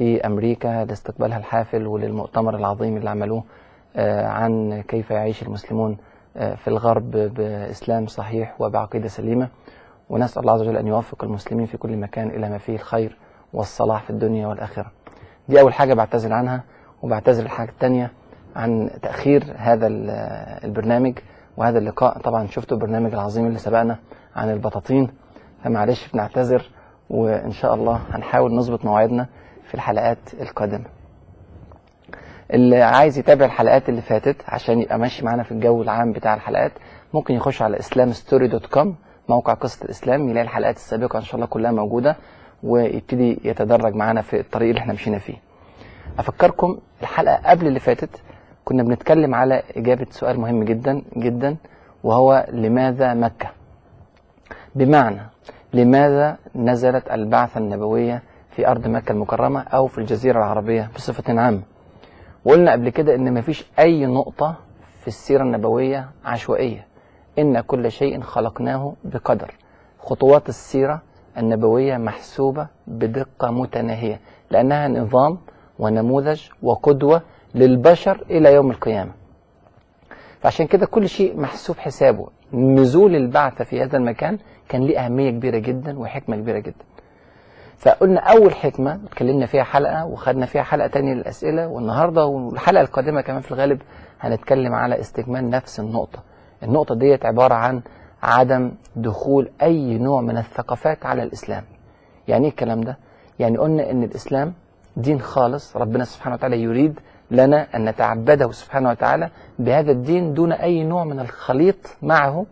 في أمريكا لاستقبالها الحافل وللمؤتمر العظيم اللي عملوه آه، عن كيف يعيش المسلمون آه، في الغرب بإسلام صحيح وبعقيدة سليمة. ونسأل الله عز وجل أن يوفق المسلمين في كل مكان إلى ما فيه الخير والصلاح في الدنيا والآخرة. دي أول حاجة بعتذر عنها وبعتذر الحاجة الثانية عن تأخير هذا ال- البرنامج وهذا اللقاء. طبعا شفتوا البرنامج العظيم اللي سبقنا عن البطاطين فمعلش بنعتذر وإن شاء الله هنحاول نظبط مواعيدنا. في الحلقات القادمة. اللي عايز يتابع الحلقات اللي فاتت عشان يبقى ماشي معانا في الجو العام بتاع الحلقات ممكن يخش على islamstory.com موقع قصة الإسلام يلاقي الحلقات السابقة إن شاء الله كلها موجودة ويبتدي يتدرج معانا في الطريق اللي إحنا مشينا فيه. أفكركم الحلقة قبل اللي فاتت كنا بنتكلم على إجابة سؤال مهم جدا جدا وهو لماذا مكة؟ بمعنى لماذا نزلت البعثة النبوية في أرض مكة المكرمة أو في الجزيرة العربية بصفة عامة. وقلنا قبل كده إن مفيش أي نقطة في السيرة النبوية عشوائية. إن كل شيء خلقناه بقدر. خطوات السيرة النبوية محسوبة بدقة متناهية لأنها نظام ونموذج وقدوة للبشر إلى يوم القيامة. فعشان كده كل شيء محسوب حسابه. نزول البعثة في هذا المكان كان ليه أهمية كبيرة جدا وحكمة كبيرة جدا. فقلنا أول حكمة اتكلمنا فيها حلقة وخدنا فيها حلقة تانية للأسئلة والنهاردة والحلقة القادمة كمان في الغالب هنتكلم على استكمال نفس النقطة. النقطة ديت عبارة عن عدم دخول أي نوع من الثقافات على الإسلام. يعني إيه الكلام ده؟ يعني قلنا إن الإسلام دين خالص ربنا سبحانه وتعالى يريد لنا أن نتعبده سبحانه وتعالى بهذا الدين دون أي نوع من الخليط معه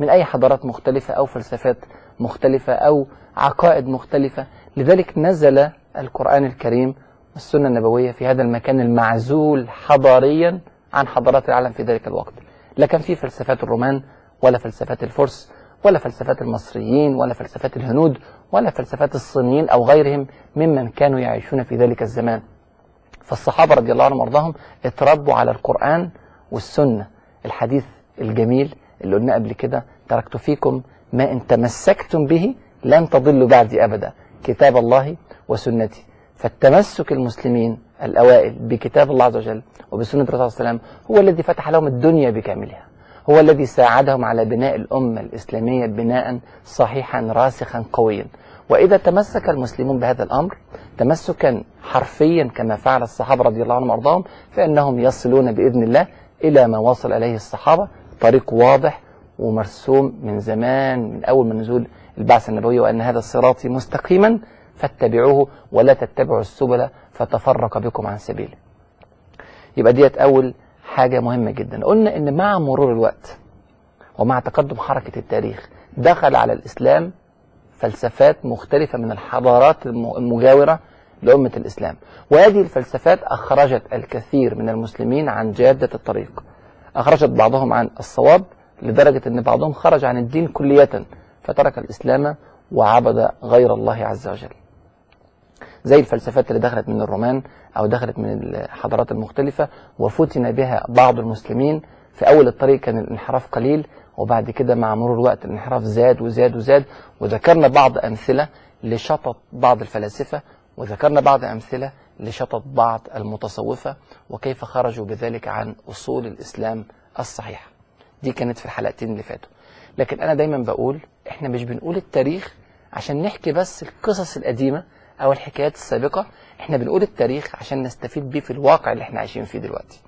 من أي حضارات مختلفة أو فلسفات مختلفة أو عقائد مختلفة. لذلك نزل القرآن الكريم والسنة النبوية في هذا المكان المعزول حضاريا عن حضارات العالم في ذلك الوقت. لا كان في فلسفات الرومان ولا فلسفات الفرس ولا فلسفات المصريين ولا فلسفات الهنود ولا فلسفات الصينيين أو غيرهم ممن كانوا يعيشون في ذلك الزمان. فالصحابة رضي الله عنهم وأرضاهم اتربوا على القرآن والسنة. الحديث الجميل اللي قلنا قبل كده تركت فيكم ما إن تمسكتم به لن تضلوا بعدي أبدا. كتاب الله وسنتي. فالتمسك المسلمين الأوائل بكتاب الله عز وجل وبسنة الرسول صلى الله عليه وسلم هو الذي فتح لهم الدنيا بكاملها. هو الذي ساعدهم على بناء الأمة الإسلامية بناء صحيحا راسخا قويا. وإذا تمسك المسلمون بهذا الأمر تمسكا حرفيا كما فعل الصحابة رضي الله عنهم وأرضاهم فإنهم يصلون بإذن الله إلى ما وصل إليه الصحابة. طريق واضح ومرسوم من زمان من أول من نزول البعثة النبوية وأن هذا صراطي مستقيما فاتبعوه ولا تتبعوا السبل فتفرق بكم عن سبيله يبقى ديت أول حاجة مهمة جدا. قلنا إن مع مرور الوقت ومع تقدم حركة التاريخ دخل على الإسلام فلسفات مختلفة من الحضارات الم- المجاورة لأمة الإسلام. وهذه الفلسفات أخرجت الكثير من المسلمين عن جادة الطريق. أخرجت بعضهم عن الصواب لدرجة أن بعضهم خرج عن الدين كلية. فترك الإسلام وعبد غير الله عز وجل. زي الفلسفات اللي دخلت من الرومان أو دخلت من الحضارات المختلفة وفتن بها بعض المسلمين. في أول الطريق كان الانحراف قليل وبعد كده مع مرور الوقت الانحراف زاد وزاد وزاد. وذكرنا بعض أمثلة لشطط بعض الفلاسفة وذكرنا بعض أمثلة لشطط بعض المتصوفة وكيف خرجوا بذلك عن أصول الإسلام الصحيحة. دي كانت في الحلقتين اللي فاتوا. لكن أنا دايما بقول إحنا مش بنقول التاريخ عشان نحكي بس القصص القديمة أو الحكايات السابقة إحنا بنقول التاريخ عشان نستفيد بيه في الواقع اللي إحنا عايشين فيه دلوقتي.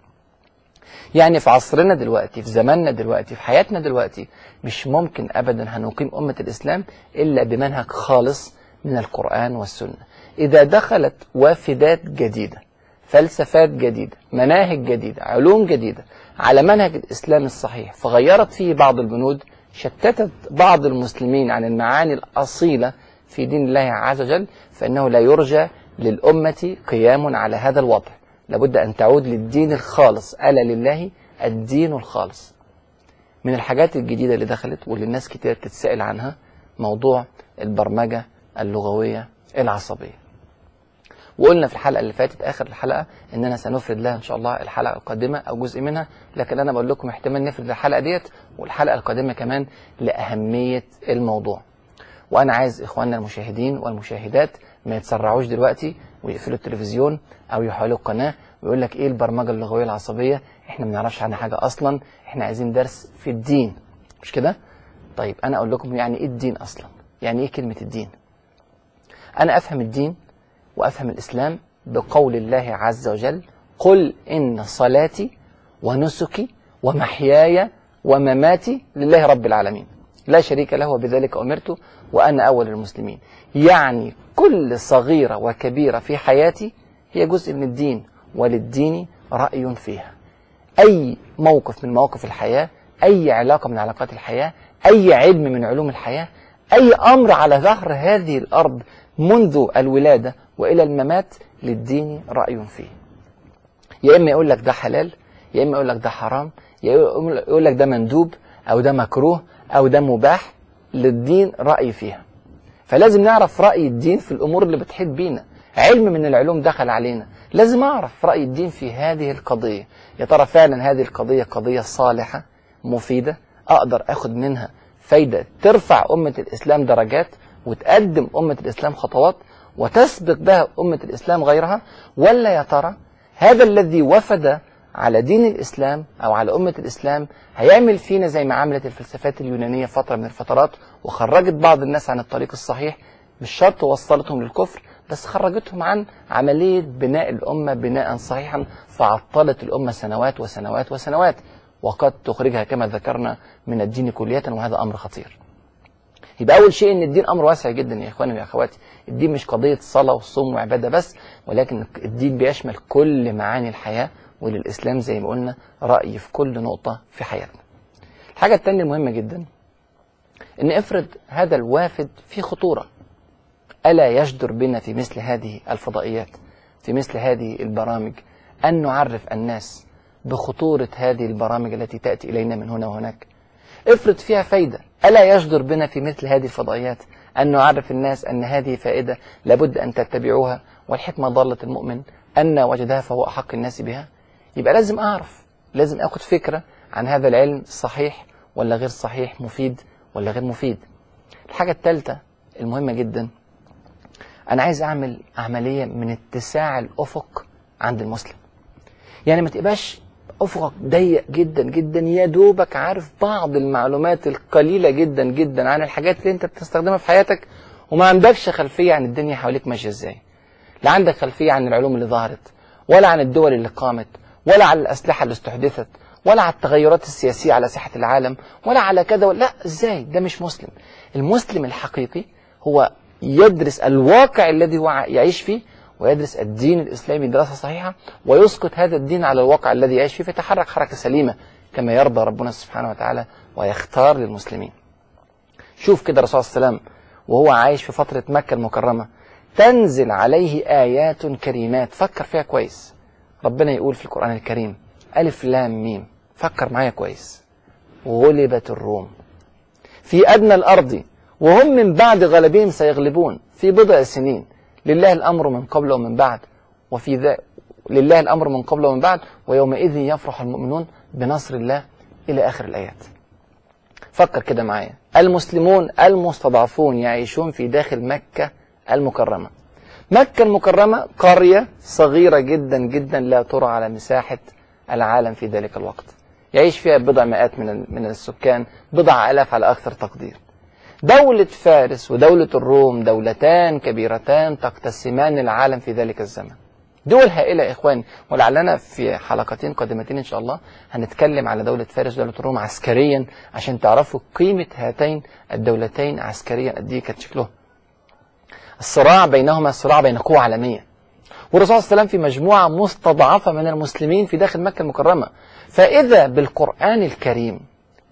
يعني في عصرنا دلوقتي في زماننا دلوقتي في حياتنا دلوقتي مش ممكن أبدا هنقيم أمة الإسلام إلا بمنهج خالص من القرآن والسنة. إذا دخلت وافدات جديدة فلسفات جديدة مناهج جديدة علوم جديدة على منهج الإسلام الصحيح فغيرت فيه بعض البنود شتتت بعض المسلمين عن المعاني الأصيلة في دين الله عز وجل فإنه لا يرجى للأمة قيام على هذا الوضع. لابد أن تعود للدين الخالص ألا لله الدين الخالص. من الحاجات الجديدة اللي دخلت واللي الناس كتير بتتسأل عنها موضوع البرمجة اللغوية العصبية. وقلنا في الحلقة اللي فاتت آخر الحلقة إننا سنفرد لها إن شاء الله الحلقة القادمة أو جزء منها لكن أنا بقول لكم احتمال نفرد الحلقة ديت والحلقة القادمة كمان لأهمية الموضوع. وأنا عايز إخواننا المشاهدين والمشاهدات ما يتسرعوش دلوقتي ويقفلوا التلفزيون أو يحولوا القناة ويقول لك إيه البرمجة اللغوية العصبية؟ إحنا ما بنعرفش عنها حاجة أصلا. إحنا عايزين درس في الدين. مش كده؟ طيب أنا أقول لكم يعني إيه الدين أصلا؟ يعني إيه كلمة الدين؟ أنا أفهم الدين وأفهم الإسلام بقول الله عز وجل قل إن صلاتي ونسكي ومحياي ومماتي لله رب العالمين. لا شريك له وبذلك أمرت وأنا أول المسلمين. يعني كل صغيرة وكبيرة في حياتي هي جزء من الدين وللدين رأي فيها. أي موقف من مواقف الحياة أي علاقة من علاقات الحياة أي علم من علوم الحياة أي أمر على ظهر هذه الأرض منذ الولادة وإلى الممات للدين رأي فيه. يا إما يقول لك ده حلال يا إما يقول لك ده حرام يقول لك ده مندوب أو ده مكروه أو ده مباح للدين رأي فيها. فلازم نعرف رأي الدين في الأمور اللي بتحيط بينا. علم من العلوم دخل علينا. لازم أعرف رأي الدين في هذه القضية. يا ترى فعلا هذه القضية قضية صالحة مفيدة؟ أقدر اخد منها فايدة ترفع أمة الإسلام درجات وتقدم أمة الإسلام خطوات وتسبق بها أمة الإسلام غيرها؟ ولا يا ترى هذا الذي وفد على دين الإسلام أو على أمة الإسلام هيعمل فينا زي ما عملت الفلسفات اليونانية فترة من الفترات وخرجت بعض الناس عن الطريق الصحيح مش شرط وصلتهم للكفر بس خرجتهم عن عملية بناء الأمة بناء صحيحا فعطلت الأمة سنوات وسنوات وسنوات وقد تخرجها كما ذكرنا من الدين كلية وهذا أمر خطير. يبقى أول شيء إن الدين أمر واسع جدا يا إخواني ويا أخواتي. الدين مش قضية صلاة وصوم وعبادة بس ولكن الدين بيشمل كل معاني الحياة وللإسلام زي ما قلنا رأي في كل نقطة في حياتنا. الحاجة التانية المهمة جدا إن افرض هذا الوافد في خطورة. ألا يجدر بنا في مثل هذه الفضائيات في مثل هذه البرامج أن نعرف الناس بخطورة هذه البرامج التي تأتي إلينا من هنا وهناك؟ افرض فيها فايدة. ألا يجدر بنا في مثل هذه الفضائيات أن نعرف الناس أن هذه فائدة لابد أن تتبعوها؟ والحكمة ضالة المؤمن أن وجدها فهو أحق الناس بها؟ يبقى لازم أعرف لازم أخد فكرة عن هذا العلم صحيح ولا غير صحيح مفيد ولا غير مفيد. الحاجة الثالثة المهمة جدا أنا عايز أعمل عملية من اتساع الأفق عند المسلم. يعني ما تبقاش أفقك ضيق جدا جدا يا دوبك عارف بعض المعلومات القليلة جدا جدا عن الحاجات اللي أنت بتستخدمها في حياتك وما عندكش خلفية عن الدنيا حواليك ماشية إزاي. لا عندك خلفية عن العلوم اللي ظهرت ولا عن الدول اللي قامت ولا على الأسلحة اللي استحدثت ولا على التغيرات السياسية على ساحة العالم ولا على كذا لا إزاي؟ ده مش مسلم. المسلم الحقيقي هو يدرس الواقع الذي هو يعيش فيه ويدرس الدين الإسلامي دراسة صحيحة ويسقط هذا الدين على الواقع الذي يعيش فيه فيتحرك حركة سليمة كما يرضى ربنا سبحانه وتعالى ويختار للمسلمين. شوف كده الرسول الله وسلم وهو عايش في فترة مكة المكرمة تنزل عليه آيات كريمات فكر فيها كويس. ربنا يقول في القرآن الكريم ألف لام ميم. فكر معايا كويس. غلبت الروم. في أدنى الأرض وهم من بعد غلبهم سيغلبون. في بضع سنين. لله الأمر من قبل ومن بعد. وفي ذا لله الأمر من قبل ومن بعد. ويومئذ يفرح المؤمنون بنصر الله إلى آخر الآيات. فكر كده معايا. المسلمون المستضعفون يعيشون في داخل مكة المكرمة. مكة المكرمة قرية صغيرة جدا جدا لا ترى على مساحة العالم في ذلك الوقت. يعيش فيها بضع مئات من من السكان بضع آلاف على أكثر تقدير. دولة فارس ودولة الروم دولتان كبيرتان تقتسمان العالم في ذلك الزمن. دول هائلة يا إخواني ولعلنا في حلقتين قادمتين إن شاء الله هنتكلم على دولة فارس ودولة الروم عسكريا عشان تعرفوا قيمة هاتين الدولتين عسكريا. قد إيه كانت شكلهم الصراع بينهما صراع بين قوى عالمية. والرسول صلى الله عليه وسلم في مجموعة مستضعفة من المسلمين في داخل مكة المكرمة. فإذا بالقرآن الكريم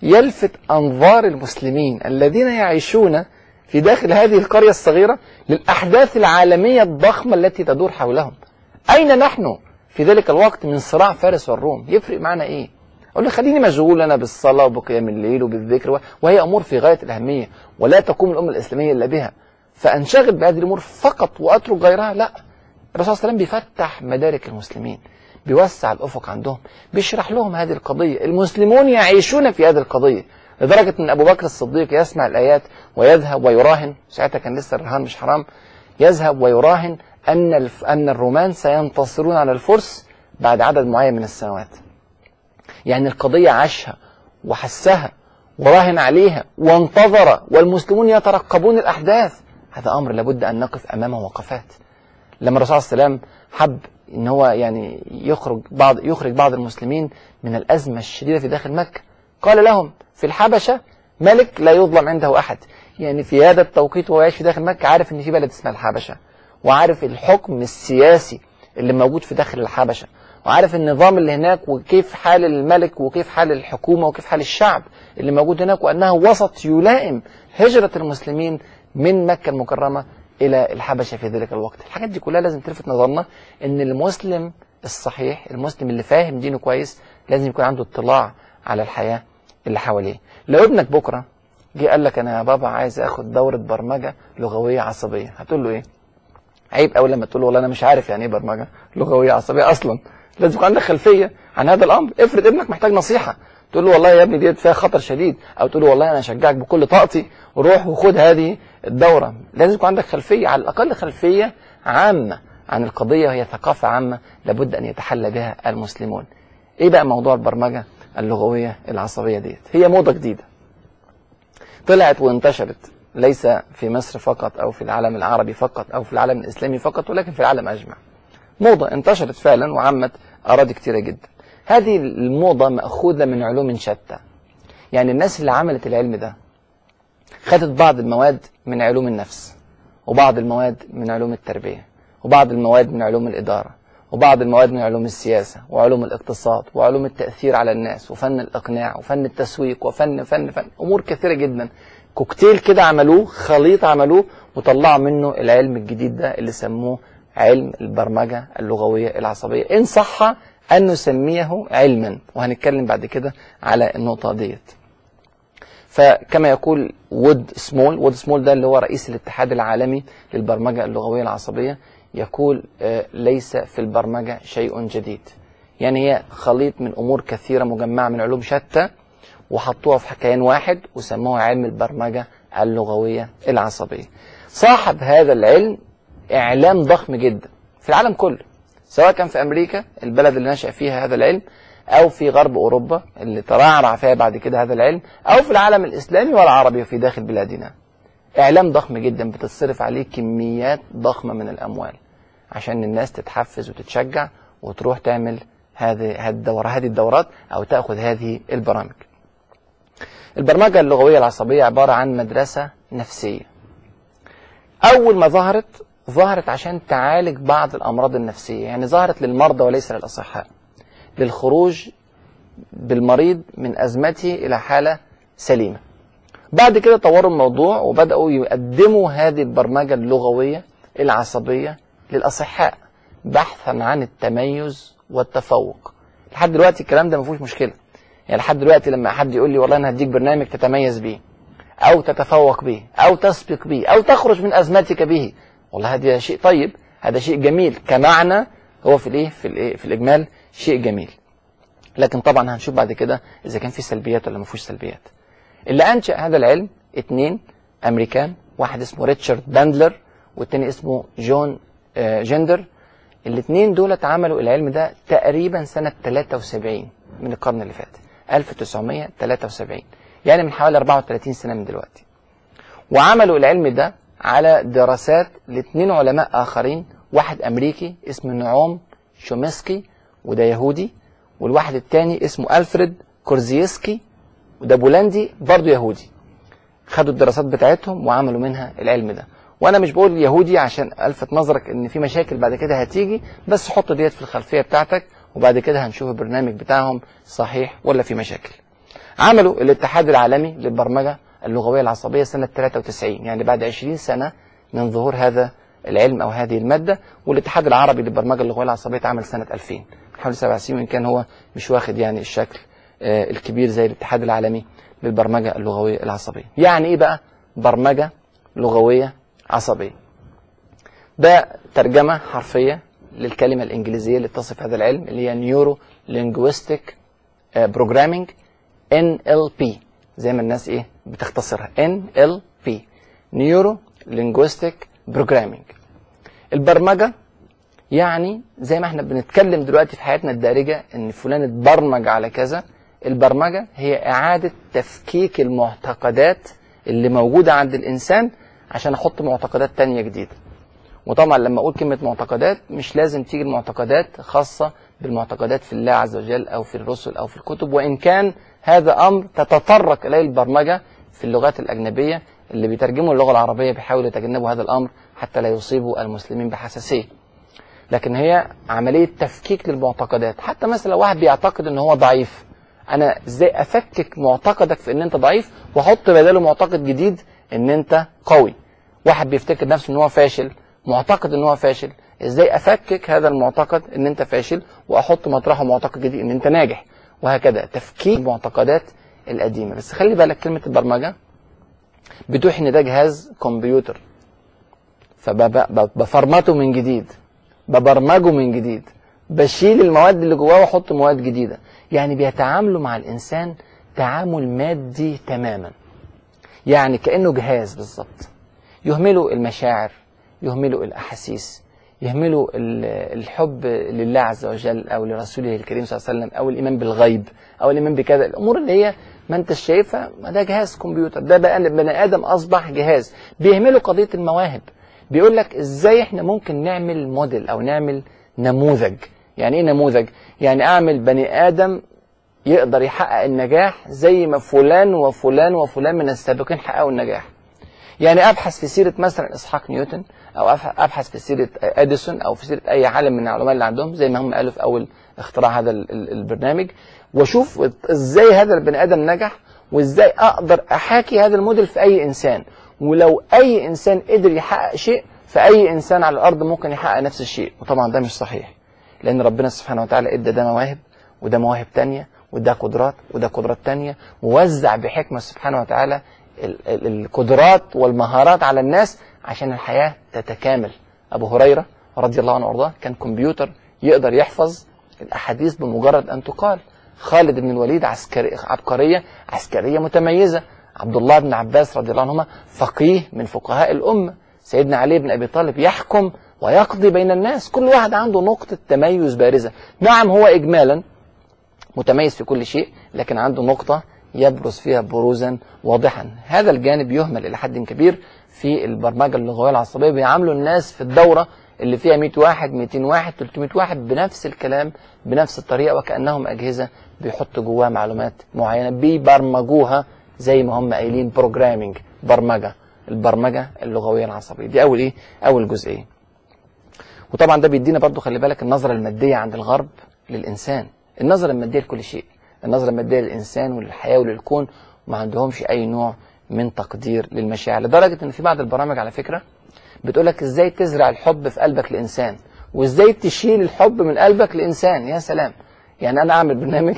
يلفت أنظار المسلمين الذين يعيشون في داخل هذه القرية الصغيرة للأحداث العالمية الضخمة التي تدور حولهم. أين نحن في ذلك الوقت من صراع فارس والروم؟ يفرق معنا إيه؟ أقول له خليني مشغول أنا بالصلاة وبقيام الليل وبالذكر وهي أمور في غاية الأهمية. ولا تقوم الأمة الإسلامية إلا بها. فأنشغل بهذه الأمور فقط وأترك غيرها لا. الرسول صلى الله عليه وسلم بيفتح مدارك المسلمين بيوسع الأفق عندهم بيشرح لهم هذه القضية. المسلمون يعيشون في هذه القضية لدرجة أن أبو بكر الصديق يسمع الآيات ويذهب ويراهن. ساعتها كان لسه الرهان مش حرام. يذهب ويراهن الف... أن الرومان سينتصرون على الفرس بعد عدد معين من السنوات. يعني القضية عاشها وحسها وراهن عليها وانتظر والمسلمون يترقبون الأحداث. هذا أمر لابد أن نقف أمامه وقفات. لما الرسول صلى الله عليه وسلم حب إن هو يعني يخرج بعض يخرج بعض المسلمين من الأزمة الشديدة في داخل مكة قال لهم في الحبشة ملك لا يظلم عنده أحد. يعني في هذا التوقيت وهو يعيش في داخل مكة عارف إن في بلد اسمها الحبشة وعارف الحكم السياسي اللي موجود في داخل الحبشة وعارف النظام اللي هناك وكيف حال الملك وكيف حال الحكومة وكيف حال الشعب اللي موجود هناك وانه وسط يلائم هجرة المسلمين من مكة المكرمة إلى الحبشة في ذلك الوقت. الحاجات دي كلها لازم تلفت نظرنا إن المسلم الصحيح المسلم اللي فاهم دينه كويس لازم يكون عنده اطلاع على الحياة اللي حواليه. لو ابنك بكرة جه قال لك أنا يا بابا عايز آخد دورة برمجة لغوية عصبية هتقول له إيه؟ عيب قوي لما تقول له والله أنا مش عارف يعني إيه برمجة لغوية عصبية أصلا. لازم يكون عندك خلفية عن هذا الأمر. افرض ابنك محتاج نصيحة تقول له والله يا ابني ديت فيها خطر شديد أو تقول له والله أنا اشجعك بكل طاقتي وروح وخد هذه الدوره لازم يكون عندك خلفية على الأقل خلفية عامة عن القضية وهي ثقافة عامة لابد أن يتحلى بها المسلمون. إيه بقى موضوع البرمجة اللغوية العصبية ديت؟ هي موضة جديدة. طلعت وانتشرت ليس في مصر فقط أو في العالم العربي فقط أو في العالم الإسلامي فقط ولكن في العالم أجمع. موضة انتشرت فعلا وعمت أراضي كثيره جدا. هذه الموضة مأخوذة من علوم شتى. يعني الناس اللي عملت العلم ده خدت بعض المواد من علوم النفس وبعض المواد من علوم التربية وبعض المواد من علوم الإدارة وبعض المواد من علوم السياسة وعلوم الاقتصاد وعلوم التأثير على الناس وفن الإقناع وفن التسويق وفن فن فن أمور كثيرة جدا. كوكتيل كده عملوه خليط عملوه وطلعوا منه العلم الجديد ده اللي سموه علم البرمجة اللغوية العصبية. إن صح أن نسميه علما. وهنتكلم بعد كده على النقطة ديت. فكما يقول وود سمول وود سمول ده اللي هو رئيس الاتحاد العالمي للبرمجة اللغوية العصبية يقول آه، ليس في البرمجة شيء جديد. يعني هي خليط من أمور كثيرة مجمعة من علوم شتى وحطوها في كيان واحد وسموها علم البرمجة اللغوية العصبية. صاحب هذا العلم إعلام ضخم جدا في العالم كله سواء كان في أمريكا البلد اللي نشأ فيها هذا العلم أو في غرب أوروبا اللي ترعرع فيها بعد كده هذا العلم أو في العالم الإسلامي والعربي في داخل بلادنا. إعلام ضخم جدا بتصرف عليه كميات ضخمة من الأموال عشان الناس تتحفز وتتشجع وتروح تعمل هذه الدورة هذه الدورات أو تأخذ هذه البرامج. البرمجة اللغوية العصبية عبارة عن مدرسة نفسية. أول ما ظهرت ظهرت عشان تعالج بعض الأمراض النفسية يعني ظهرت للمرضى وليس للأصحاء. للخروج بالمريض من أزمته إلى حالة سليمة. بعد كده طوروا الموضوع وبدأوا يقدموا هذه البرمجة اللغوية العصبية للأصحاء بحثا عن التميز والتفوق. لحد دلوقتي الكلام ده ما فيهوش مشكلة. يعني لحد دلوقتي لما حد يقول لي والله أنا هديك برنامج تتميز بيه أو تتفوق به أو تسبق به أو تخرج من أزمتك به والله هذا شيء طيب هذا شيء جميل. كمعنى هو في الإيه؟ في الإيه؟ في الإجمال شيء جميل. لكن طبعا هنشوف بعد كده إذا كان في سلبيات ولا ما فيهوش سلبيات. اللي أنشأ هذا العلم اثنين أمريكان واحد اسمه ريتشارد باندلر والتاني اسمه جون آه، جندر. الاثنين دول عملوا العلم ده تقريبا سنة 73 من القرن اللي فات 1973 يعني من حوالي 34 سنة من دلوقتي. وعملوا العلم ده على دراسات لاثنين علماء آخرين واحد أمريكي اسمه نعوم شومسكي وده يهودي والواحد التاني اسمه ألفريد كورزيسكي وده بولندي برضه يهودي. خدوا الدراسات بتاعتهم وعملوا منها العلم ده. وأنا مش بقول يهودي عشان ألفت نظرك إن في مشاكل بعد كده هتيجي بس حط ديت في الخلفية بتاعتك وبعد كده هنشوف البرنامج بتاعهم صحيح ولا في مشاكل. عملوا الاتحاد العالمي للبرمجة اللغوية العصبية سنة 93 يعني بعد 20 سنة من ظهور هذا العلم أو هذه المادة والاتحاد العربي للبرمجة اللغوية العصبية اتعمل سنة 2000 حوالي سبع سنين وإن كان هو مش واخد يعني الشكل آه، الكبير زي الاتحاد العالمي للبرمجة اللغوية العصبية. يعني إيه بقى برمجة لغوية عصبية؟ ده ترجمة حرفية للكلمة الإنجليزية اللي تصف هذا العلم اللي هي Neuro Linguistic Programming NLP زي ما الناس إيه بتختصرها NLP Neuro Linguistic Programming البرمجة يعني زي ما إحنا بنتكلم دلوقتي في حياتنا الدارجة إن فلان اتبرمج على كذا البرمجة هي إعادة تفكيك المعتقدات اللي موجودة عند الإنسان عشان أحط معتقدات تانية جديدة وطبعا لما أقول كلمة معتقدات مش لازم تيجي المعتقدات خاصة بالمعتقدات في الله عز وجل أو في الرسل أو في الكتب وإن كان هذا أمر تتطرق إليه البرمجة في اللغات الأجنبية اللي بيترجموا اللغة العربية بيحاولوا يتجنبوا هذا الأمر حتى لا يصيبوا المسلمين بحساسية. لكن هي عملية تفكيك للمعتقدات، حتى مثلا لو واحد بيعتقد إن هو ضعيف أنا إزاي أفكك معتقدك في إن أنت ضعيف وأحط بداله معتقد جديد إن أنت قوي. واحد بيفتكر نفسه إن هو فاشل، معتقد إن هو فاشل، إزاي أفكك هذا المعتقد إن أنت فاشل وأحط مطرحه معتقد جديد إن أنت ناجح؟ وهكذا تفكيك المعتقدات القديمة. بس خلي بالك كلمة البرمجة بتوحي إن ده جهاز كمبيوتر. فبفرمته من جديد. ببرمجه من جديد بشيل المواد اللي جواه واحط مواد جديدة. يعني بيتعاملوا مع الإنسان تعامل مادي تماما. يعني كأنه جهاز بالظبط. يهملوا المشاعر يهملوا الأحاسيس يهملوا ال- الحب لله عز وجل أو لرسوله الكريم صلى الله عليه وسلم أو الإيمان بالغيب أو الإيمان بكذا. الأمور اللي هي ما انت شايفها ما ده جهاز كمبيوتر ده بقى بني آدم أصبح جهاز. بيهملوا قضية المواهب. بيقول لك إزاي إحنا ممكن نعمل موديل أو نعمل نموذج. يعني إيه نموذج؟ يعني أعمل بني آدم يقدر يحقق النجاح زي ما فلان وفلان وفلان من السابقين حققوا النجاح. يعني أبحث في سيرة مثلا إسحاق نيوتن أو أبحث في سيرة أديسون أو في سيرة أي عالم من العلماء اللي عندهم زي ما هم قالوا في أول اختراع هذا ال- ال- البرنامج. وأشوف إزاي هذا البني آدم نجح وإزاي أقدر أحاكي هذا الموديل في أي إنسان. ولو أي إنسان قدر يحقق شيء فأي إنسان على الأرض ممكن يحقق نفس الشيء. وطبعا ده مش صحيح لأن ربنا سبحانه وتعالى إدى ده مواهب وده مواهب تانية وده قدرات وده قدرات تانية. ووزع بحكمة سبحانه وتعالى ال- ال- القدرات والمهارات على الناس عشان الحياة تتكامل. أبو هريرة رضي الله عنه وأرضاه كان كمبيوتر يقدر يحفظ الأحاديث بمجرد أن تقال. خالد بن الوليد عسكري عبقرية عسكرية متميزة. عبد الله بن عباس رضي الله عنهما فقيه من فقهاء الأمة. سيدنا علي بن أبي طالب يحكم ويقضي بين الناس. كل واحد عنده نقطة تميز بارزة. نعم هو إجمالا متميز في كل شيء لكن عنده نقطة يبرز فيها بروزا واضحا. هذا الجانب يهمل إلى حد كبير في البرمجة اللغوية العصبية. بيعاملوا الناس في الدورة اللي فيها 100 واحد 200 واحد 300 واحد بنفس الكلام بنفس الطريقة وكأنهم أجهزة بيحطوا جواها معلومات معينة. بيبرمجوها زي ما هم قايلين بروجرامينج برمجة. البرمجة اللغوية العصبية. دي أول إيه؟ أول جزئية وطبعا ده بيدينا برضو خلي بالك النظرة المادية عند الغرب للإنسان. النظرة المادية لكل شيء. النظرة المادية للإنسان وللحياة وللكون ما عندهمش أي نوع من تقدير للمشاعر. لدرجة إن في بعض البرامج على فكرة بتقولك إزاي تزرع الحب في قلبك لإنسان؟ وإزاي تشيل الحب من قلبك لإنسان؟ يا سلام. يعني أنا أعمل برنامج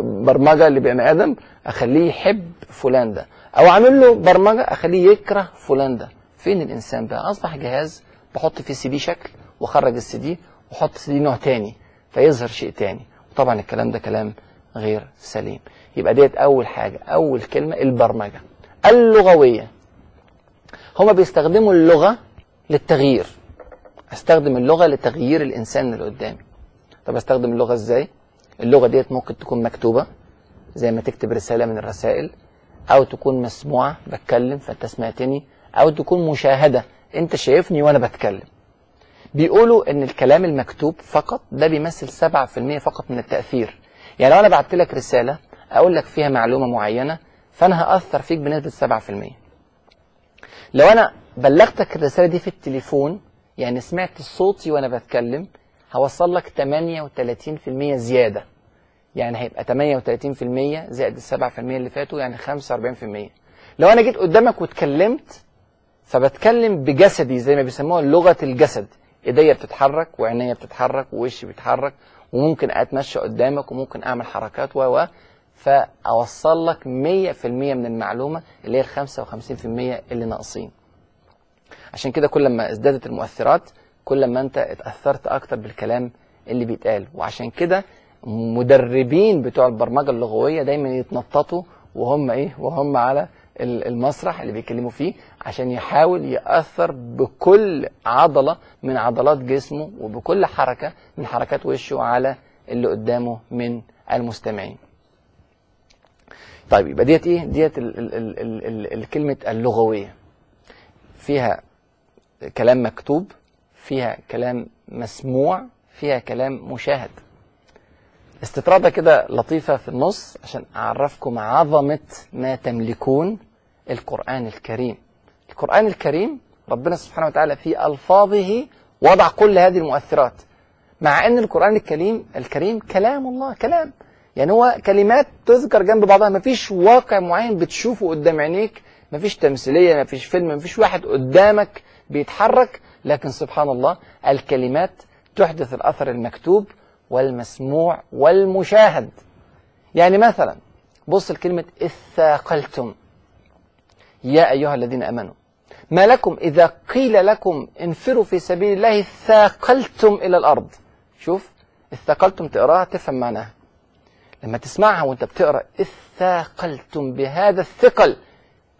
برمجة لبني آدم أخليه يحب فلان ده. أو أعمل له برمجة أخليه يكره فلان ده. فين الإنسان بقى؟ أصبح جهاز بحط فيه سي دي شكل وأخرج السي دي وأحط سي دي نوع تاني فيظهر شيء تاني. وطبعا الكلام ده كلام غير سليم. يبقى ديت أول حاجة أول كلمة البرمجة. اللغوية. هما بيستخدموا اللغة للتغيير. أستخدم اللغة لتغيير الإنسان اللي قدامي. طب أستخدم اللغة إزاي؟ اللغة ديت ممكن تكون مكتوبة زي ما تكتب رسالة من الرسائل أو تكون مسموعة بتكلم فأنت سمعتني أو تكون مشاهدة أنت شايفني وأنا بتكلم. بيقولوا إن الكلام المكتوب فقط ده بيمثل 7% فقط من التأثير. يعني لو أنا بعت لك رسالة أقول لك فيها معلومة معينة فأنا هأثر فيك بنسبة 7% لو أنا بلغتك الرسالة دي في التليفون يعني سمعت صوتي وأنا بتكلم هوصل لك 38% زيادة. يعني هيبقى 38% زائد ال 7% اللي فاتوا يعني 45% لو أنا جيت قدامك واتكلمت فبتكلم بجسدي زي ما بيسموها لغة الجسد. إيديا بتتحرك وعينيا بتتحرك ووشي بيتحرك وممكن أتمشى قدامك وممكن أعمل حركات و و. فأوصل لك 100% من المعلومة اللي هي ال 55% اللي ناقصين. عشان كده كل ما ازدادت المؤثرات كل ما انت اتأثرت أكتر بالكلام اللي بيتقال. وعشان كده مدربين بتوع البرمجة اللغوية دايما يتنططوا وهم إيه؟ وهم على ال- المسرح اللي بيتكلموا فيه عشان يحاول يأثر بكل عضلة من عضلات جسمه وبكل حركة من حركات وشه على اللي قدامه من المستمعين. طيب يبقى ديت إيه؟ ديت ال ال ال ال ال الكلمة اللغوية. فيها كلام مكتوب فيها كلام مسموع فيها كلام مشاهد. استطرادة كده لطيفة في النص عشان أعرفكم عظمة ما تملكون القرآن الكريم. القرآن الكريم ربنا سبحانه وتعالى في ألفاظه وضع كل هذه المؤثرات مع أن القرآن الكريم الكريم كلام الله كلام. يعني هو كلمات تذكر جنب بعضها مفيش واقع معين بتشوفه قدام عينيك مفيش تمثيلية مفيش فيلم مفيش واحد قدامك بيتحرك لكن سبحان الله الكلمات تحدث الأثر المكتوب والمسموع والمشاهد. يعني مثلا بص لكلمة اثاقلتم. يا أيها الذين أمنوا ما لكم إذا قيل لكم انفروا في سبيل الله ثاقلتم إلى الأرض. شوف اثاقلتم تقراها تفهم معناها. لما تسمعها وأنت بتقرأ اثاقلتم بهذا الثقل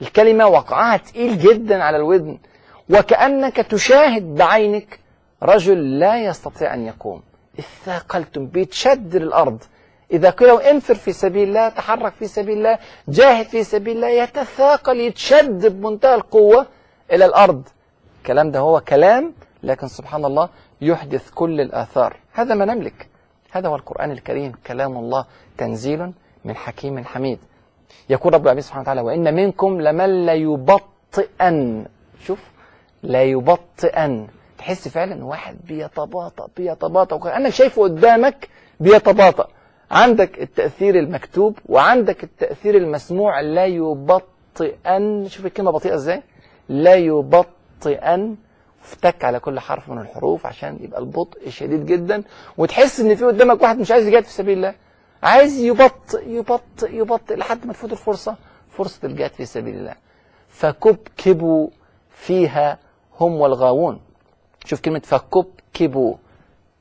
الكلمة وقعها تقيل جدا على الودن. وكأنك تشاهد بعينك رجل لا يستطيع أن يقوم. اثاقلتم بيتشد الأرض. إذا قيل انفر في سبيل الله تحرك في سبيل الله جاهد في سبيل الله يتثاقل يتشد بمنتهى القوة إلى الأرض. الكلام ده هو كلام لكن سبحان الله يحدث كل الآثار. هذا ما نملك. هذا هو القرآن الكريم. كلام الله تنزيل من حكيم حميد. يقول رب العالمين سبحانه وتعالى وإن منكم لمن ليبطئن. شوف لا يبطئن. تحس فعلا واحد بيتباطأ بيتباطأ وكأنك شايفه قدامك بيتباطأ. عندك التأثير المكتوب وعندك التأثير المسموع لا يبطئن. شوف الكلمة بطيئة إزاي؟ لا يبطئن. افتك على كل حرف من الحروف عشان يبقى البطء شديد جدا. وتحس إن في قدامك واحد مش عايز يجاهد في سبيل الله. عايز يبطئ يبطئ يبطئ لحد ما تفوت الفرصة فرصة الجهاد في سبيل الله. فكبكبوا فيها هم والغاوون. شوف كلمة فكبكبوا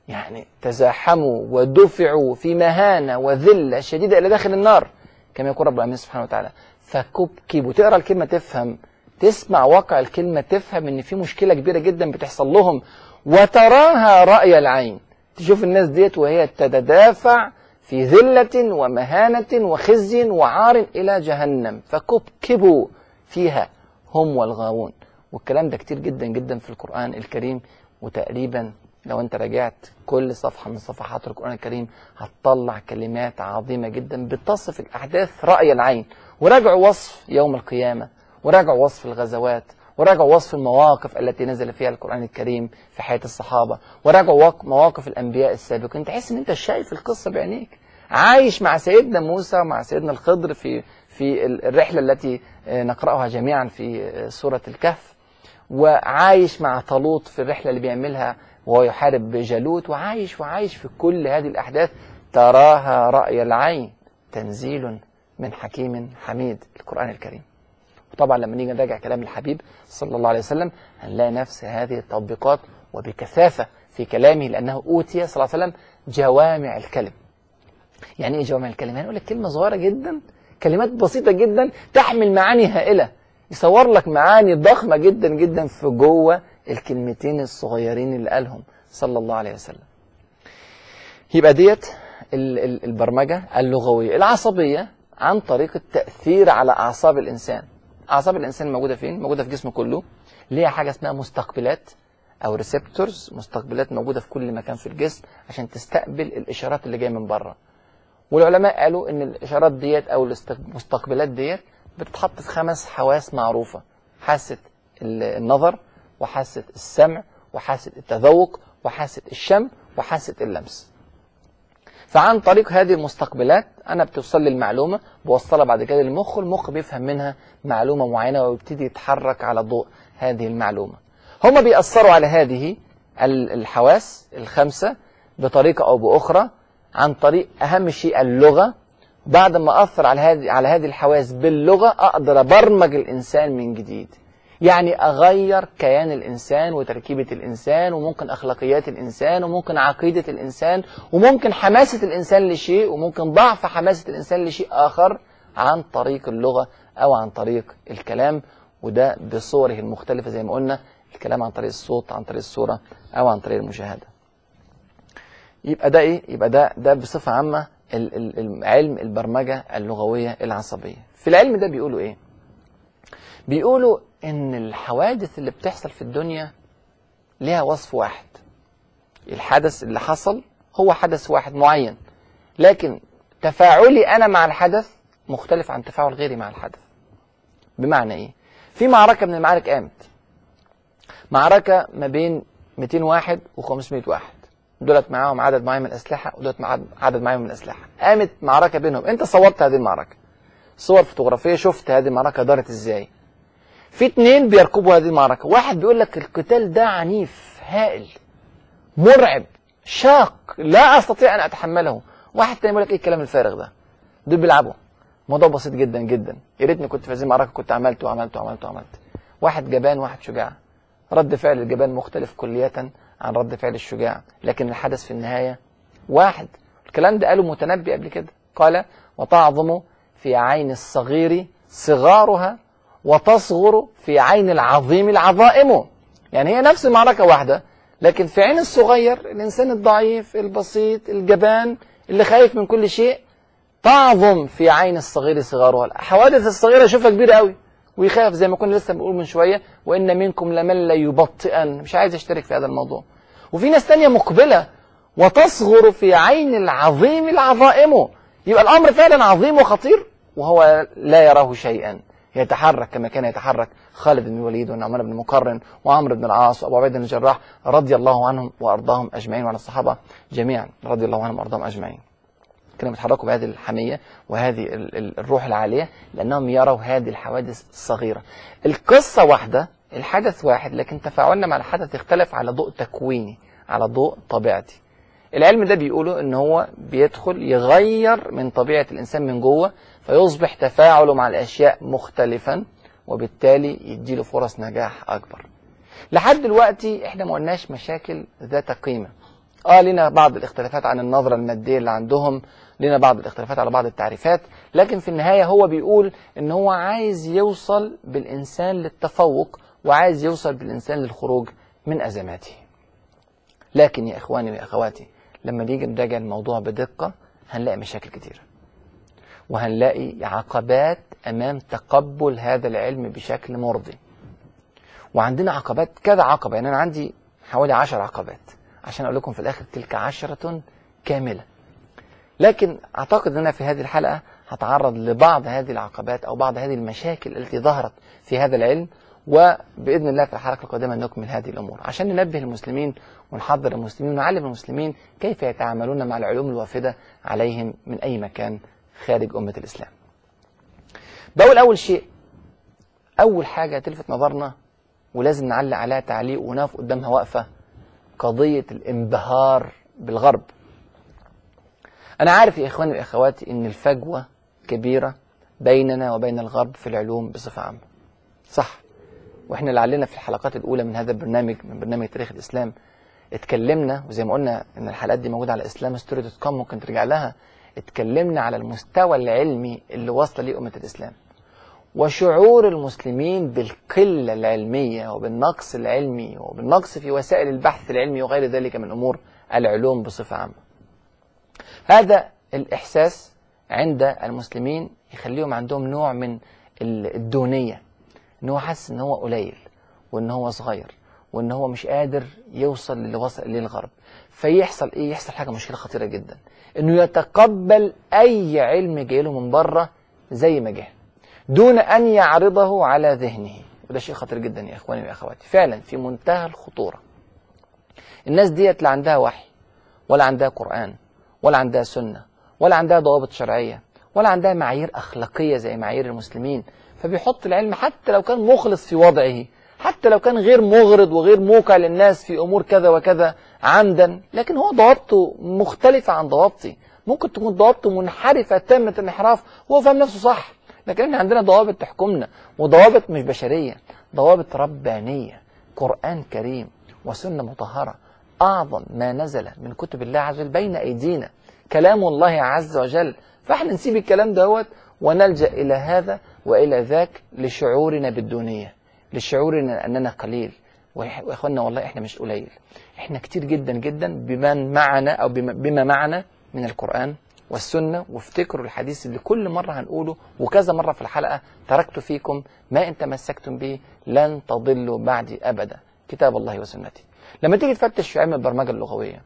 يعني تزاحموا ودفعوا في مهانة وذلة شديدة إلى داخل النار. كما يقول رب العالمين سبحانه وتعالى فكبكبوا تقرأ الكلمة تفهم. تسمع واقع الكلمة تفهم إن في مشكلة كبيرة جدا بتحصل لهم. وتراها رأي العين. تشوف الناس ديت وهي تتدافع في ذلة ومهانة وخزي وعار إلى جهنم. فكبكبوا فيها هم والغاوون. والكلام ده كتير جدا جدا في القرآن الكريم وتقريبا لو انت راجعت كل صفحة من صفحات القرآن الكريم هتطلع كلمات عظيمة جدا بتصف الأحداث رأي العين. وراجعوا وصف يوم القيامة وراجعوا وصف الغزوات وراجعوا وصف المواقف التي نزل فيها القرآن الكريم في حياة الصحابة وراجعوا مواقف الأنبياء السابقين تحس إن أنت شايف القصة بعينيك. عايش مع سيدنا موسى ومع سيدنا الخضر في في الرحلة التي نقرأها جميعا في سورة الكهف. وعايش مع طالوت في الرحلة اللي بيعملها وهو يحارب جالوت وعايش وعايش في كل هذه الأحداث تراها رأي العين تنزيل من حكيم حميد القرآن الكريم. وطبعا لما نيجي نراجع كلام الحبيب صلى الله عليه وسلم هنلاقي نفس هذه التطبيقات وبكثافة في كلامه لأنه أوتي صلى الله عليه وسلم جوامع الكلم. يعني إيه جوامع الكلم؟ يعني يقول لك كلمة صغيرة جدا كلمات بسيطة جدا تحمل معاني هائلة. يصور لك معاني ضخمة جدا جدا في جوه الكلمتين الصغيرين اللي قالهم صلى الله عليه وسلم. يبقى ديت البرمجة اللغوية. العصبية عن طريق التأثير على أعصاب الإنسان. أعصاب الإنسان موجودة فين؟ موجودة في جسمه كله. ليها حاجة اسمها مستقبلات أو ريسبتورز مستقبلات موجودة في كل مكان في الجسم عشان تستقبل الإشارات اللي جاية من بره. والعلماء قالوا إن الإشارات ديت أو المستقبلات ديت بتتحط في خمس حواس معروفة. حاسة النظر وحاسة السمع وحاسة التذوق وحاسة الشم وحاسة اللمس. فعن طريق هذه المستقبلات أنا بتوصل لي المعلومة بوصلها بعد كده للمخ والمخ بيفهم منها معلومة معينة ويبتدي يتحرك على ضوء هذه المعلومة. هما بيأثروا على هذه الحواس الخمسة بطريقة أو بأخرى عن طريق أهم شيء اللغة بعد ما أثر على هذه على هذه الحواس باللغة أقدر أبرمج الإنسان من جديد. يعني أغير كيان الإنسان وتركيبة الإنسان وممكن أخلاقيات الإنسان وممكن عقيدة الإنسان وممكن حماسة الإنسان لشيء وممكن ضعف حماسة الإنسان لشيء آخر عن طريق اللغة أو عن طريق الكلام. وده بصوره المختلفة زي ما قلنا الكلام عن طريق الصوت عن طريق الصورة أو عن طريق المشاهدة. يبقى ده إيه؟ يبقى ده ده ال- ال- علم البرمجة اللغوية العصبية. في العلم ده بيقولوا إيه؟ بيقولوا إن الحوادث اللي بتحصل في الدنيا ليها وصف واحد. الحدث اللي حصل هو حدث واحد معين. لكن تفاعلي أنا مع الحدث مختلف عن تفاعل غيري مع الحدث. بمعنى إيه؟ في معركة من المعارك قامت. معركة ما بين 200 واحد و500 واحد. دولت معاهم عدد معين من الأسلحة ودولت مع عدد معين من الأسلحة. قامت معركة بينهم. أنت صورت هذه المعركة. صور فوتوغرافية شفت هذه المعركة دارت إزاي. في اتنين بيركبوا هذه المعركة. واحد بيقول لك القتال ده عنيف هائل مرعب شاق لا أستطيع أن أتحمله. واحد تاني يقول لك إيه الكلام الفارغ ده؟ دول بيلعبوا. موضوع بسيط جدا جدا. يا ريتني كنت في هذه المعركة كنت عملت وعملت وعملت وعملت. واحد جبان واحد شجاع. رد فعل الجبان مختلف كلية عن رد فعل الشجاع لكن الحدث في النهاية واحد. الكلام ده قاله متنبي قبل كده. قال وتعظم في عين الصغير صغارها وتصغر في عين العظيم العظائم. يعني هي نفس المعركة واحدة لكن في عين الصغير الإنسان الضعيف البسيط الجبان اللي خايف من كل شيء تعظم في عين الصغير صغارها. الحوادث الصغيرة يشوفها كبيرة قوي. ويخاف زي ما كنا لسه بنقول من شوية وإن منكم لمن لا يبطئن. مش عايز يشترك في هذا الموضوع. وفي ناس تانية مقبلة وتصغر في عين العظيم العظائم. يبقى الأمر فعلا عظيم وخطير وهو لا يراه شيئا. يتحرك كما كان يتحرك خالد بن الوليد والنعمان بن مقرن وعمرو بن العاص وأبو عبيده بن الجراح رضي الله عنهم وأرضاهم أجمعين وعن الصحابة جميعا رضي الله عنهم وأرضاهم أجمعين. كانوا بيتحركوا بهذه الحمية وهذه ال- ال- الروح العالية لأنهم يروا هذه الحوادث الصغيره. القصة واحدة الحدث واحد لكن تفاعلنا مع الحدث يختلف على ضوء تكويني على ضوء طبيعتي. العلم ده بيقولوا إن هو بيدخل يغير من طبيعة الإنسان من جوه فيصبح تفاعله مع الأشياء مختلفا وبالتالي يديله فرص نجاح أكبر. لحد دلوقتي إحنا ما قلناش مشاكل ذات قيمة. آه لنا بعض الاختلافات عن النظرة المادية اللي عندهم، لنا بعض الاختلافات على بعض التعريفات، لكن في النهاية هو بيقول إن هو عايز يوصل بالإنسان للتفوق وعايز يوصل بالإنسان للخروج من أزماته. لكن يا إخواني واخواتي لما نيجي نراجع الموضوع بدقة هنلاقي مشاكل كتيره. وهنلاقي عقبات أمام تقبل هذا العلم بشكل مرضي. وعندنا عقبات كذا عقبة يعني أنا عندي حوالي عشر عقبات عشان أقول لكم في الآخر تلك عشرة كاملة. لكن أعتقد أن أنا في هذه الحلقة هتعرض لبعض هذه العقبات أو بعض هذه المشاكل التي ظهرت في هذا العلم وبإذن الله في الحلقة القادمة نكمل هذه الأمور عشان ننبه المسلمين ونحضر المسلمين ونعلم المسلمين كيف يتعاملون مع العلوم الوافدة عليهم من أي مكان خارج أمة الإسلام. بقول أول شيء أول حاجة تلفت نظرنا ولازم نعلق عليها تعليق ونقف قدامها وقفة قضية الانبهار بالغرب. أنا عارف يا إخواني واخواتي إن الفجوة كبيرة بيننا وبين الغرب في العلوم بصفة عامة. صح وإحنا لعلنا في الحلقات الأولى من هذا البرنامج من برنامج تاريخ الإسلام اتكلمنا وزي ما قلنا إن الحلقات دي موجودة على Islam Story dot com ممكن ترجع لها اتكلمنا على المستوى العلمي اللي واصلة ليه أمة الإسلام وشعور المسلمين بالقلة العلمية وبالنقص العلمي وبالنقص في وسائل البحث العلمي وغير ذلك من أمور العلوم بصفة عامة. هذا الإحساس عند المسلمين يخليهم عندهم نوع من الدونية إن هو حاسس إن هو قليل وإن هو صغير وإن هو مش قادر يوصل للي وصل اليه الغرب فيحصل إيه؟ يحصل حاجة مشكلة خطيرة جدا إنه يتقبل أي علم جاي له من بره زي ما جه دون أن يعرضه على ذهنه. وده شيء خطير جدا يا إخواني واخواتي فعلا في منتهى الخطورة. الناس ديت لا عندها وحي ولا عندها قرآن ولا عندها سنة ولا عندها ضوابط شرعية ولا عندها معايير أخلاقية زي معايير المسلمين. فبيحط العلم حتى لو كان مخلص في وضعه حتى لو كان غير مغرض وغير موقع للناس في أمور كذا وكذا عمدا لكن هو ضوابطه مختلفة عن ضوابطي. ممكن تكون ضوابطه منحرفة تامه الانحراف وهو فاهم نفسه صح. لكن إحنا عندنا ضوابط تحكمنا وضوابط مش بشرية ضوابط ربانية قرآن كريم وسنة مطهرة. أعظم ما نزل من كتب الله عز وجل بين أيدينا. كلام الله عز وجل. فإحنا نسيب الكلام دوت ونلجأ إلى هذا وإلى ذاك لشعورنا بالدونية لشعورنا أننا قليل. وإخواننا والله إحنا مش قليل. إحنا كتير جدا جدا بمن معنا أو بما معنا من القرآن والسنة وافتكروا الحديث اللي كل مرة هنقوله وكذا مرة في الحلقة تركت فيكم ما إن تمسكتم به لن تضلوا بعدي أبدا. كتاب الله وسنتي. لما تيجي تفتش في علم البرمجة اللغوية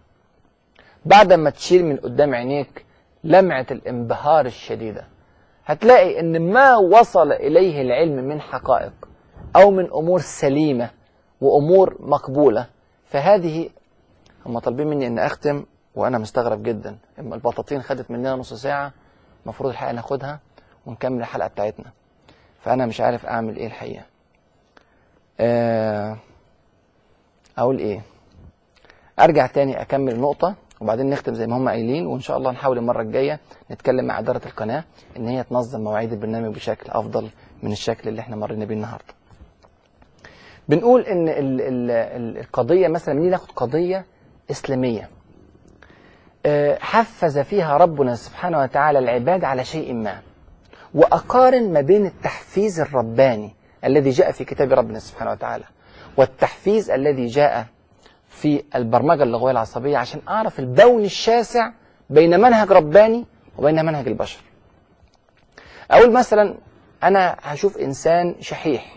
بعد ما تشيل من قدام عينيك لمعة الانبهار الشديدة هتلاقي إن ما وصل إليه العلم من حقائق أو من أمور سليمة وأمور مقبولة. فهذه هم طالبين مني ان أختم وأنا مستغرب جدا. اما البطاطين خدت مننا نص ساعة المفروض الحقيقة ناخدها ونكمل الحلقة بتاعتنا. فأنا مش عارف أعمل إيه الحقيقة. آه، أقول إيه؟ أرجع تاني أكمل نقطة وبعدين نختم زي ما هم قايلين وإن شاء الله نحاول المرة الجاية نتكلم مع إدارة القناة إن هي تنظم مواعيد البرنامج بشكل أفضل من الشكل اللي إحنا مرينا بيه النهاردة. بنقول إن ال ال ال القضية مثلا بنيجي ناخد قضية إسلامية. آه، حفز فيها ربنا سبحانه وتعالى العباد على شيء ما وأقارن ما بين التحفيز الرباني الذي جاء في كتاب ربنا سبحانه وتعالى والتحفيز الذي جاء في البرمجة اللغوية العصبية عشان أعرف البون الشاسع بين منهج رباني وبين منهج البشر. أقول مثلا أنا هشوف إنسان شحيح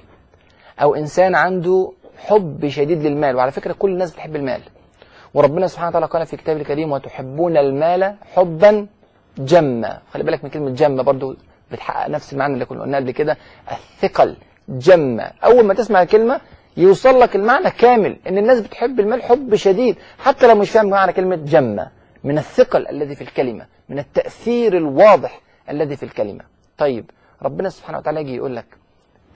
أو إنسان عنده حب شديد للمال وعلى فكرة كل الناس بتحب المال. وربنا سبحانه وتعالى قال في كتابه الكريم وتحبون المال حبا جما خلي بالك من كلمة جما برضو بتحقق نفس المعنى اللي كنا قلناه قبل كده الثقل جما. أول ما تسمع الكلمة يوصل لك المعنى كامل إن الناس بتحب المال حب شديد حتى لو مش فاهم معنى كلمة جمة من الثقل الذي في الكلمة من التأثير الواضح الذي في الكلمة. طيب ربنا سبحانه وتعالى يجي يقول لك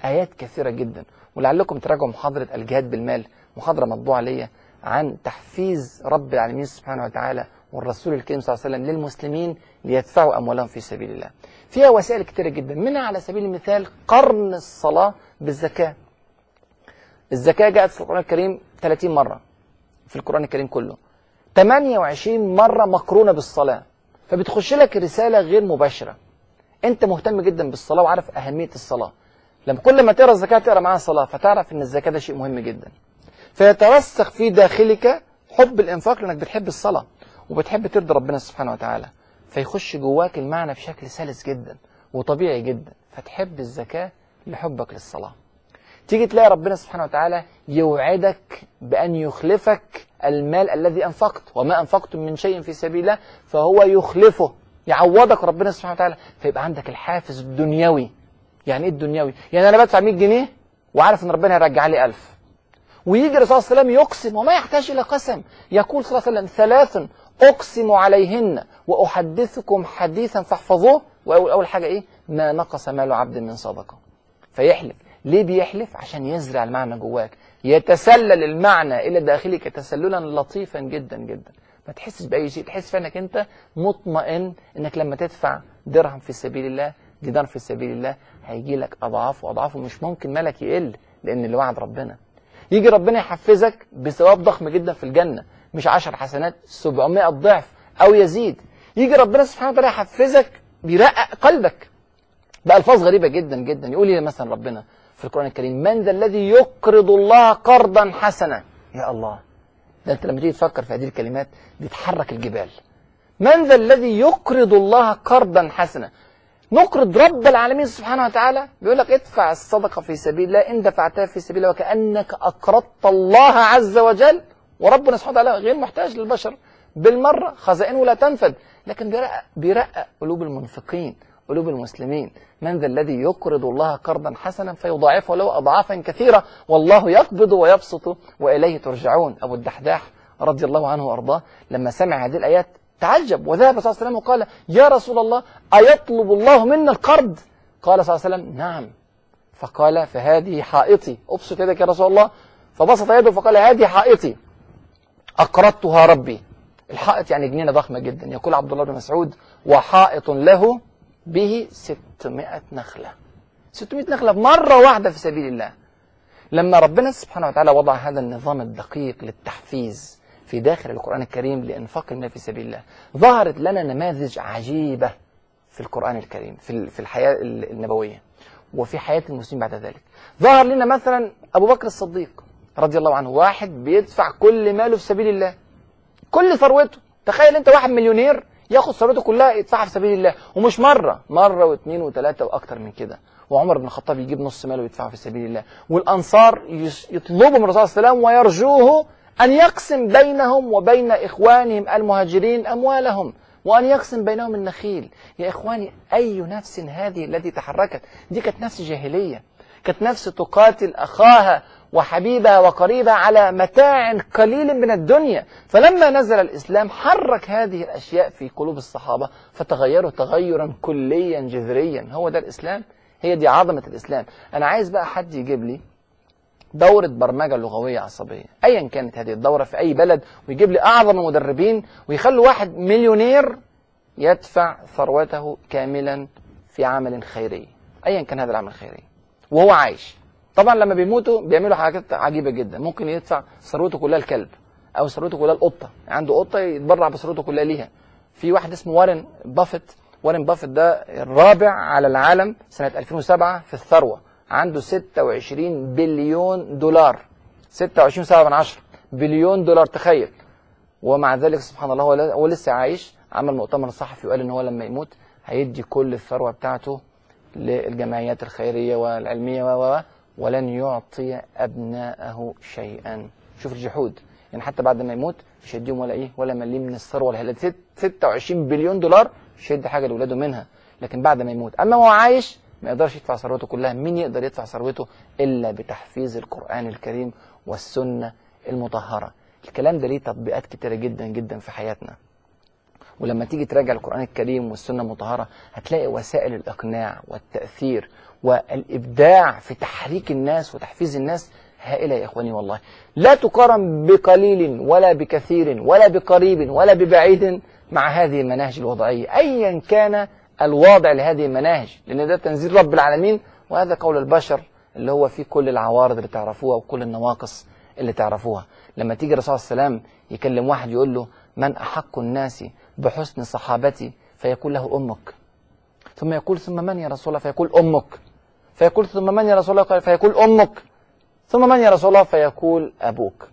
آيات كثيرة جدا ولعلكم تراجعوا محاضرة الجهاد بالمال محاضرة مطبوعة ليا عن تحفيز رب العالمين سبحانه وتعالى والرسول الكريم صلى الله عليه وسلم للمسلمين ليدفعوا أموالهم في سبيل الله. فيها وسائل كثيرة جدا منها على سبيل المثال قرن الصلاة بالزكاة. الزكاة جاءت في القرآن الكريم 30 مرة في القرآن الكريم كله. 28 مرة مقرونة بالصلاة. فبتخش لك رسالة غير مباشرة. انت مهتم جدا بالصلاة وعارف أهمية الصلاة. لما كل ما تقرأ الزكاة تقرأ معاها الصلاة فتعرف إن الزكاة ده شيء مهم جدا. فيترسخ في داخلك حب الإنفاق لأنك بتحب الصلاة وبتحب ترضي ربنا سبحانه وتعالى. فيخش جواك المعنى بشكل سلس جدا وطبيعي جدا. فتحب الزكاة لحبك للصلاة. تيجي تلاقي ربنا سبحانه وتعالى يوعدك بأن يخلفك المال الذي أنفقت وما أنفقتم من شيء في سبيل الله فهو يخلفه يعوضك ربنا سبحانه وتعالى. فيبقى عندك الحافز الدنيوي. يعني إيه الدنيوي؟ يعني أنا بدفع 100 جنيه وعارف إن ربنا هيرجع لي 1000 ويجي الرسول صلى الله عليه وسلم يقسم وما يحتاج إلى قسم. يقول صلى الله عليه وسلم ثلاث أقسم عليهن وأحدثكم حديثا فاحفظوه. واول أول حاجة إيه؟ ما نقص مال عبد من صدقة. فيحلف. ليه بيحلف؟ عشان يزرع المعنى جواك. يتسلل المعنى إلى داخلك تسللا لطيفا جدا جدا. ما تحسش بأي شيء. تحس إنك أنت مطمئن إنك لما تدفع درهم في سبيل الله دينار في سبيل الله هيجي لك أضعاف واضعافه مش ممكن مالك يقل لأن اللي وعد ربنا. يجي ربنا يحفزك بثواب ضخم جدا في الجنة. مش 10 حسنات 700 ضعف أو يزيد. يجي ربنا سبحانه وتعالى يحفزك بيرقق قلبك. بألفاظ غريبة جدا جدا. يقول لي مثلا ربنا؟ في القرآن الكريم من ذا الذي يقرض الله قرضا حسنا؟ يا الله. ده أنت لما تيجي تفكر في هذه الكلمات بتحرك الجبال. من ذا الذي يقرض الله قرضا حسنا؟ نقرض رب العالمين سبحانه وتعالى. بيقول لك ادفع الصدقة في سبيل الله إن دفعتها في سبيل الله وكأنك أقرضت الله عز وجل. وربنا سبحانه وتعالى غير محتاج للبشر بالمرة خزائنه لا تنفد. لكن بيرقق, بيرقق قلوب المنفقين. قلوب المسلمين. من ذا الذي يقرض الله قرضا حسنا فيضاعفه له أضعافا كثيرة. والله يقبض ويبسط وإليه ترجعون. أبو الدحداح رضي الله عنه وأرضاه لما سمع هذه الآيات تعجب. وذهب صلى الله عليه وسلم وقال يا رسول الله أيطلب الله منا القرض? قال صلى الله عليه وسلم نعم. فقال فهذه حائطي. أبسط يدك يا رسول الله. فبسط يده فقال هذه حائطي. أقرضتها ربي. الحائط يعني جنينة ضخمة جدا. يقول عبد الله بن مسعود وحائط له به 600 نخلة. 600 نخلة مرة واحدة في سبيل الله. لما ربنا سبحانه وتعالى وضع هذا النظام الدقيق للتحفيز في داخل القرآن الكريم لإنفاق المال في سبيل الله ظهرت لنا نماذج عجيبة في القرآن الكريم في الحياة النبوية وفي حياة المسلمين بعد ذلك. ظهر لنا مثلا أبو بكر الصديق رضي الله عنه واحد بيدفع كل ماله في سبيل الله. كل ثروته. تخيل أنت واحد مليونير ياخد ثروته كلها يدفعها في سبيل الله. ومش مرة مرة واثنين وثلاثة وأكتر من كده. وعمر بن الخطاب يجيب نص ماله ويدفعه في سبيل الله. والأنصار يس- يطلبوا من الرسول صلى الله عليه وسلم ويرجوه أن يقسم بينهم وبين إخوانهم المهاجرين أموالهم. وأن يقسم بينهم النخيل. يا إخواني أي نفس هذه التي تحركت؟ دي كانت نفس جاهلية. كانت نفس تقاتل أخاها وحبيبها وقريبها على متاع قليل من الدنيا. فلما نزل الإسلام حرك هذه الأشياء في قلوب الصحابة فتغيروا تغيرا كليا جذريا. هو ده الإسلام؟ هي دي عظمة الإسلام. أنا عايز بقى حد يجيب لي دورة برمجة لغوية عصبية. أيا كانت هذه الدورة في أي بلد ويجيب لي أعظم المدربين ويخلوا واحد مليونير يدفع ثروته كاملا في عمل خيري. أيا كان هذا العمل الخيري وهو عايش. طبعا لما بيموتوا بيعملوا حاجات عجيبة جدا. ممكن يدفع ثروته كلها الكلب أو ثروته كلها القطة. عنده قطة يتبرع بثروته كلها ليها. في واحد اسمه وارن بافيت. وارن بافيت ده الرابع على العالم سنة 2007 في الثروة. عنده 26 بليون دولار. 26 سبعة من عشرة بليون دولار تخيل. ومع ذلك سبحان الله هو لسه عايش. عمل مؤتمر صحفي وقال إن هو لما يموت هيدي كل الثروة بتاعته للجمعيات الخيرية والعلمية و- ولن يعطي ابنائه شيئا. شوف الجحود. يعني حتى بعد ما يموت مش هيديهم ولا إيه ولا مليم من الثروة هي ست- 26 بليون دولار مش هيدي حاجة لاولاده منها. لكن بعد ما يموت. أما هو عايش ما يقدرش يدفع ثروته كلها. مين يقدر يدفع ثروته؟ إلا بتحفيظ القرآن الكريم والسنة المطهرة. الكلام ده ليه تطبيقات كتيرة جدا جدا في حياتنا. ولما تيجي تراجع القرآن الكريم والسنة المطهرة هتلاقي وسائل الإقناع والتأثير والإبداع في تحريك الناس وتحفيز الناس هائلة يا إخواني والله. لا تقارن بقليل ولا بكثير ولا بقريب ولا ببعيد مع هذه المناهج الوضعية. أيا كان الواضع لهذه المناهج لأن ده تنزيل رب العالمين وهذا قول البشر اللي هو فيه كل العوارض اللي تعرفوها وكل النواقص اللي تعرفوها. لما تيجي الرسول صلى الله عليه وسلم يكلم واحد يقول له من أحق الناس بحسن صحابتي فيقول له أمك. ثم يقول ثم من يا رسول الله؟ فيقول أمك. فيقول ثم من يا رسول الله؟ فيقول أمك. ثم من يا رسول الله؟ فيقول أبوك.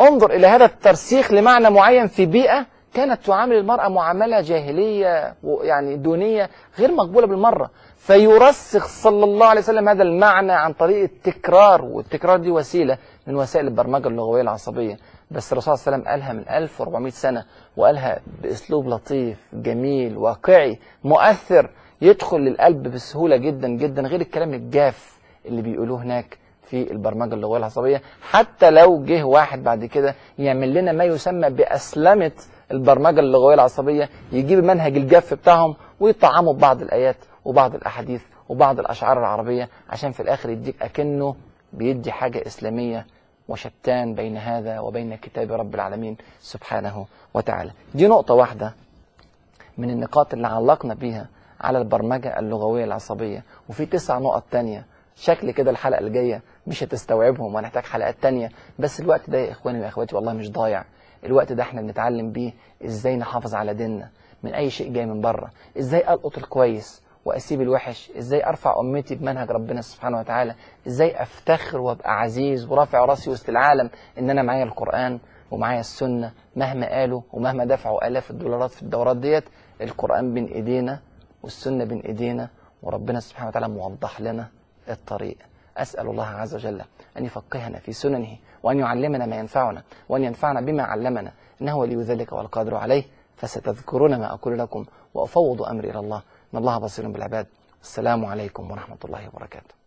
انظر إلى هذا الترسيخ لمعنى معين في بيئة كانت تعامل المرأة معاملة جاهلية يعني دونية غير مقبولة بالمرة. فيرسخ صلى الله عليه وسلم هذا المعنى عن طريق التكرار والتكرار دي وسيلة من وسائل البرمجة اللغوية العصبية. بس الرسول صلى الله عليه وسلم قالها من 1400 سنة وقالها بأسلوب لطيف جميل واقعي مؤثر. يدخل للقلب بسهولة جدا جدا غير الكلام الجاف اللي بيقولوه هناك في البرمجة اللغوية العصبية. حتى لو جه واحد بعد كده يعمل لنا ما يسمى بأسلمة البرمجة اللغوية العصبية يجيب منهج الجاف بتاعهم ويطعموا ببعض الآيات وبعض الأحاديث وبعض الأشعار العربية عشان في الآخر يديك أكنه بيدي حاجة إسلامية وشتان بين هذا وبين كتاب رب العالمين سبحانه وتعالى. دي نقطة واحدة من النقاط اللي علقنا بيها على البرمجة اللغوية العصبية. وفي تسع نقط تانية. شكل كده الحلقة الجاية مش هتستوعبهم وهنحتاج حلقات تانية. بس الوقت ده يا إخواني وأخواتي والله مش ضايع. الوقت ده إحنا بنتعلم بيه إزاي نحافظ على ديننا من أي شيء جاي من بره. إزاي ألقط الكويس وأسيب الوحش. إزاي أرفع أمتي بمنهج ربنا سبحانه وتعالى. إزاي أفتخر وأبقى عزيز ورافع رأسي وسط العالم إن أنا معايا القرآن ومعايا السنة. مهما قالوا ومهما دفعوا آلاف الدولارات في الدورات ديت القرآن بين إيدينا والسنة بين إيدينا وربنا سبحانه وتعالى موضح لنا الطريق. أسأل الله عز وجل أن يفقهنا في سننه وأن يعلمنا ما ينفعنا وأن ينفعنا بما علمنا إنه ولي ذلك والقادر عليه فستذكرون ما أقول لكم وأفوض أمري إلى الله. إن الله بصير بالعباد. السلام عليكم ورحمة الله وبركاته.